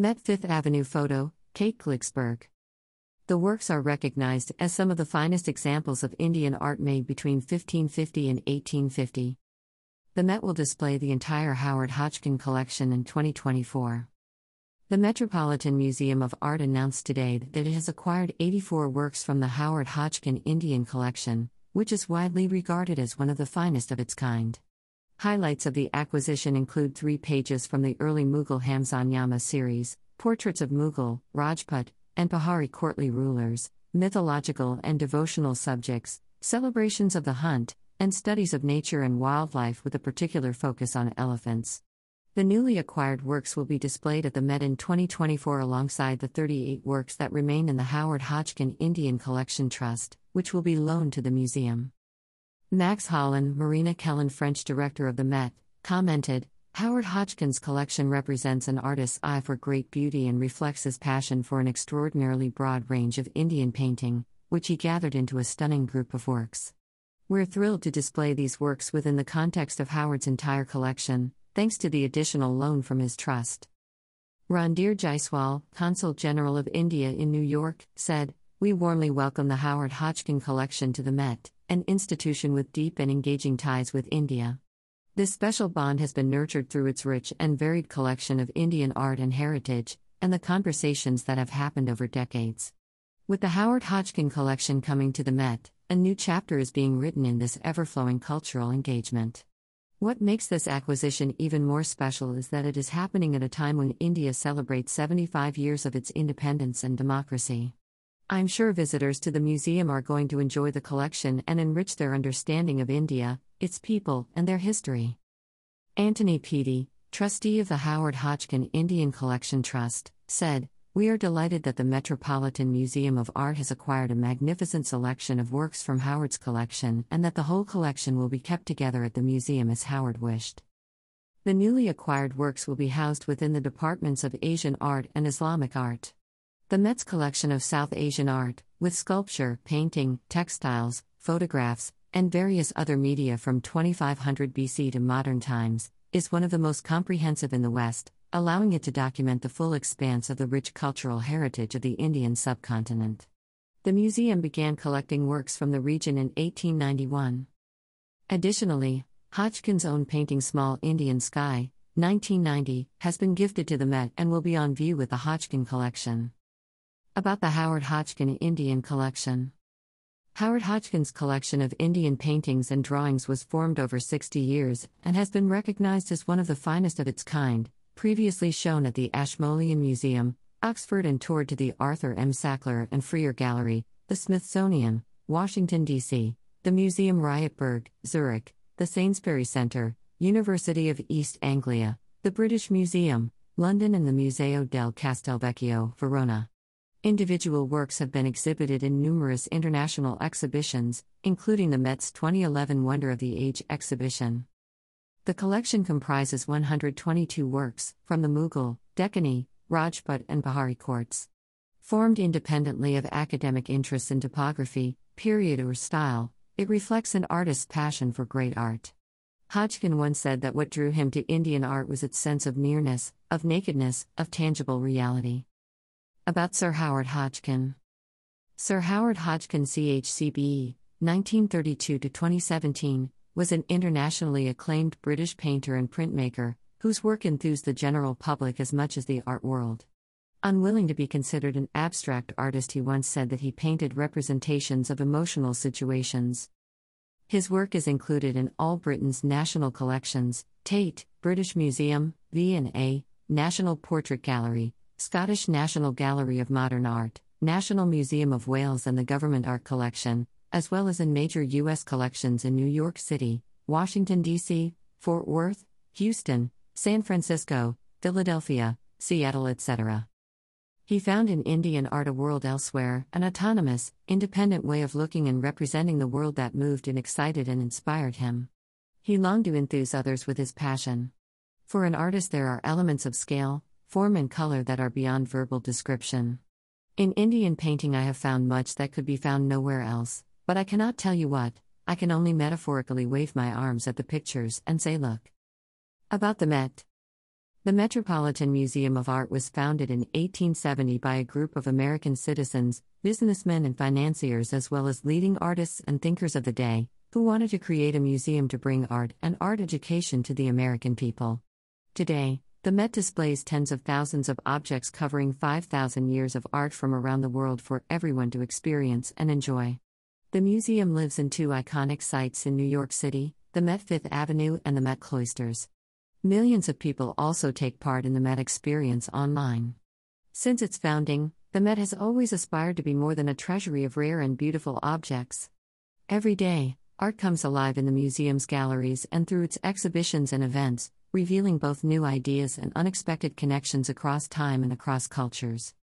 Met Fifth Avenue photo, Kate Glicksberg. The works are recognized as some of the finest examples of Indian art made between 1550 and 1850. The Met will display the entire Howard Hodgkin collection in 2024. The Metropolitan Museum of Art announced today that it has acquired 84 works from the Howard Hodgkin Indian Collection, which is widely regarded as one of the finest of its kind. Highlights of the acquisition include three pages from the early Mughal Hamzanama series, portraits of Mughal, Rajput, and Pahari courtly rulers, mythological and devotional subjects, celebrations of the hunt, and studies of nature and wildlife with a particular focus on elephants. The newly acquired works will be displayed at the Met in 2024 alongside the 38 works that remain in the Howard Hodgkin Indian Collection Trust, which will be loaned to the museum. Max Hollein, Marina Kellen, French director of the Met, commented Howard Hodgkin's collection represents an artist's eye for great beauty and reflects his passion for an extraordinarily broad range of Indian painting, which he gathered into a stunning group of works. We're thrilled to display these works within the context of Howard's entire collection, thanks to the additional loan from his trust. Randhir Jaiswal, Consul General of India in New York, said, We warmly welcome the Howard Hodgkin collection to the Met, an institution with deep and engaging ties with India. This special bond has been nurtured through its rich and varied collection of Indian art and heritage, and the conversations that have happened over decades. With the Howard Hodgkin collection coming to the Met, a new chapter is being written in this ever flowing cultural engagement. What makes this acquisition even more special is that it is happening at a time when India celebrates 75 years of its independence and democracy. I'm sure visitors to the museum are going to enjoy the collection and enrich their understanding of India, its people, and their history. Antony Peattie, trustee of the Howard Hodgkin Indian Collection Trust, said, We are delighted that the Metropolitan Museum of Art has acquired a magnificent selection of works from Howard's collection and that the whole collection will be kept together at the museum as Howard wished. The newly acquired works will be housed within the departments of Asian art and Islamic art. The Met's collection of South Asian art, with sculpture, painting, textiles, photographs, and various other media from 2500 BC to modern times, is one of the most comprehensive in the West, allowing it to document the full expanse of the rich cultural heritage of the Indian subcontinent. The museum began collecting works from the region in 1891. Additionally, Hodgkin's own painting Small Indian Sky, 1990, has been gifted to the Met and will be on view with the Hodgkin collection. About the Howard Hodgkin Indian Collection. Howard Hodgkin's collection of Indian paintings and drawings was formed over 60 years and has been recognized as one of the finest of its kind, previously shown at the Ashmolean Museum, Oxford, and toured to the Arthur M. Sackler and Freer Gallery, the Smithsonian, Washington, D.C., the Museum Rietberg, Zurich, the Sainsbury Centre, University of East Anglia, the British Museum, London, and the Museo del Castelvecchio, Verona. Individual works have been exhibited in numerous international exhibitions, including the Met's 2011 Wonder of the Age exhibition. The collection comprises 122 works, from the Mughal, Deccani, Rajput, and Pahari courts. Formed independently of academic interests in topography, period, or style, it reflects an artist's passion for great art. Hodgkin once said that what drew him to Indian art was its sense of nearness, of nakedness, of tangible reality. About Sir Howard Hodgkin. Sir Howard Hodgkin, CHCBE, 1932 to 2017, was an internationally acclaimed British painter and printmaker whose work enthused the general public as much as the art world. Unwilling to be considered an abstract artist, he once said that he painted representations of emotional situations. His work is included in all Britain's national collections Tate, British Museum, V&A, National Portrait Gallery, Scottish National Gallery of Modern Art, National Museum of Wales, and the Government Art Collection, as well as in major U.S. collections in New York City, Washington, D.C., Fort Worth, Houston, San Francisco, Philadelphia, Seattle, etc. He found in Indian art a world elsewhere, an autonomous, independent way of looking and representing the world that moved and excited and inspired him. He longed to enthuse others with his passion. For an artist, there are elements of scale, form, and color that are beyond verbal description. In Indian painting, I have found much that could be found nowhere else, but I cannot tell you what, I can only metaphorically wave my arms at the pictures and say, Look. About the Met. The Metropolitan Museum of Art was founded in 1870 by a group of American citizens, businessmen, and financiers, as well as leading artists and thinkers of the day, who wanted to create a museum to bring art and art education to the American people. Today, the Met displays tens of thousands of objects covering 5,000 years of art from around the world for everyone to experience and enjoy. The museum lives in two iconic sites in New York City the Met Fifth Avenue and the Met Cloisters. Millions of people also take part in the Met experience online. Since its founding, the Met has always aspired to be more than a treasury of rare and beautiful objects. Every day, art comes alive in the museum's galleries and through its exhibitions and events, revealing both new ideas and unexpected connections across time and across cultures.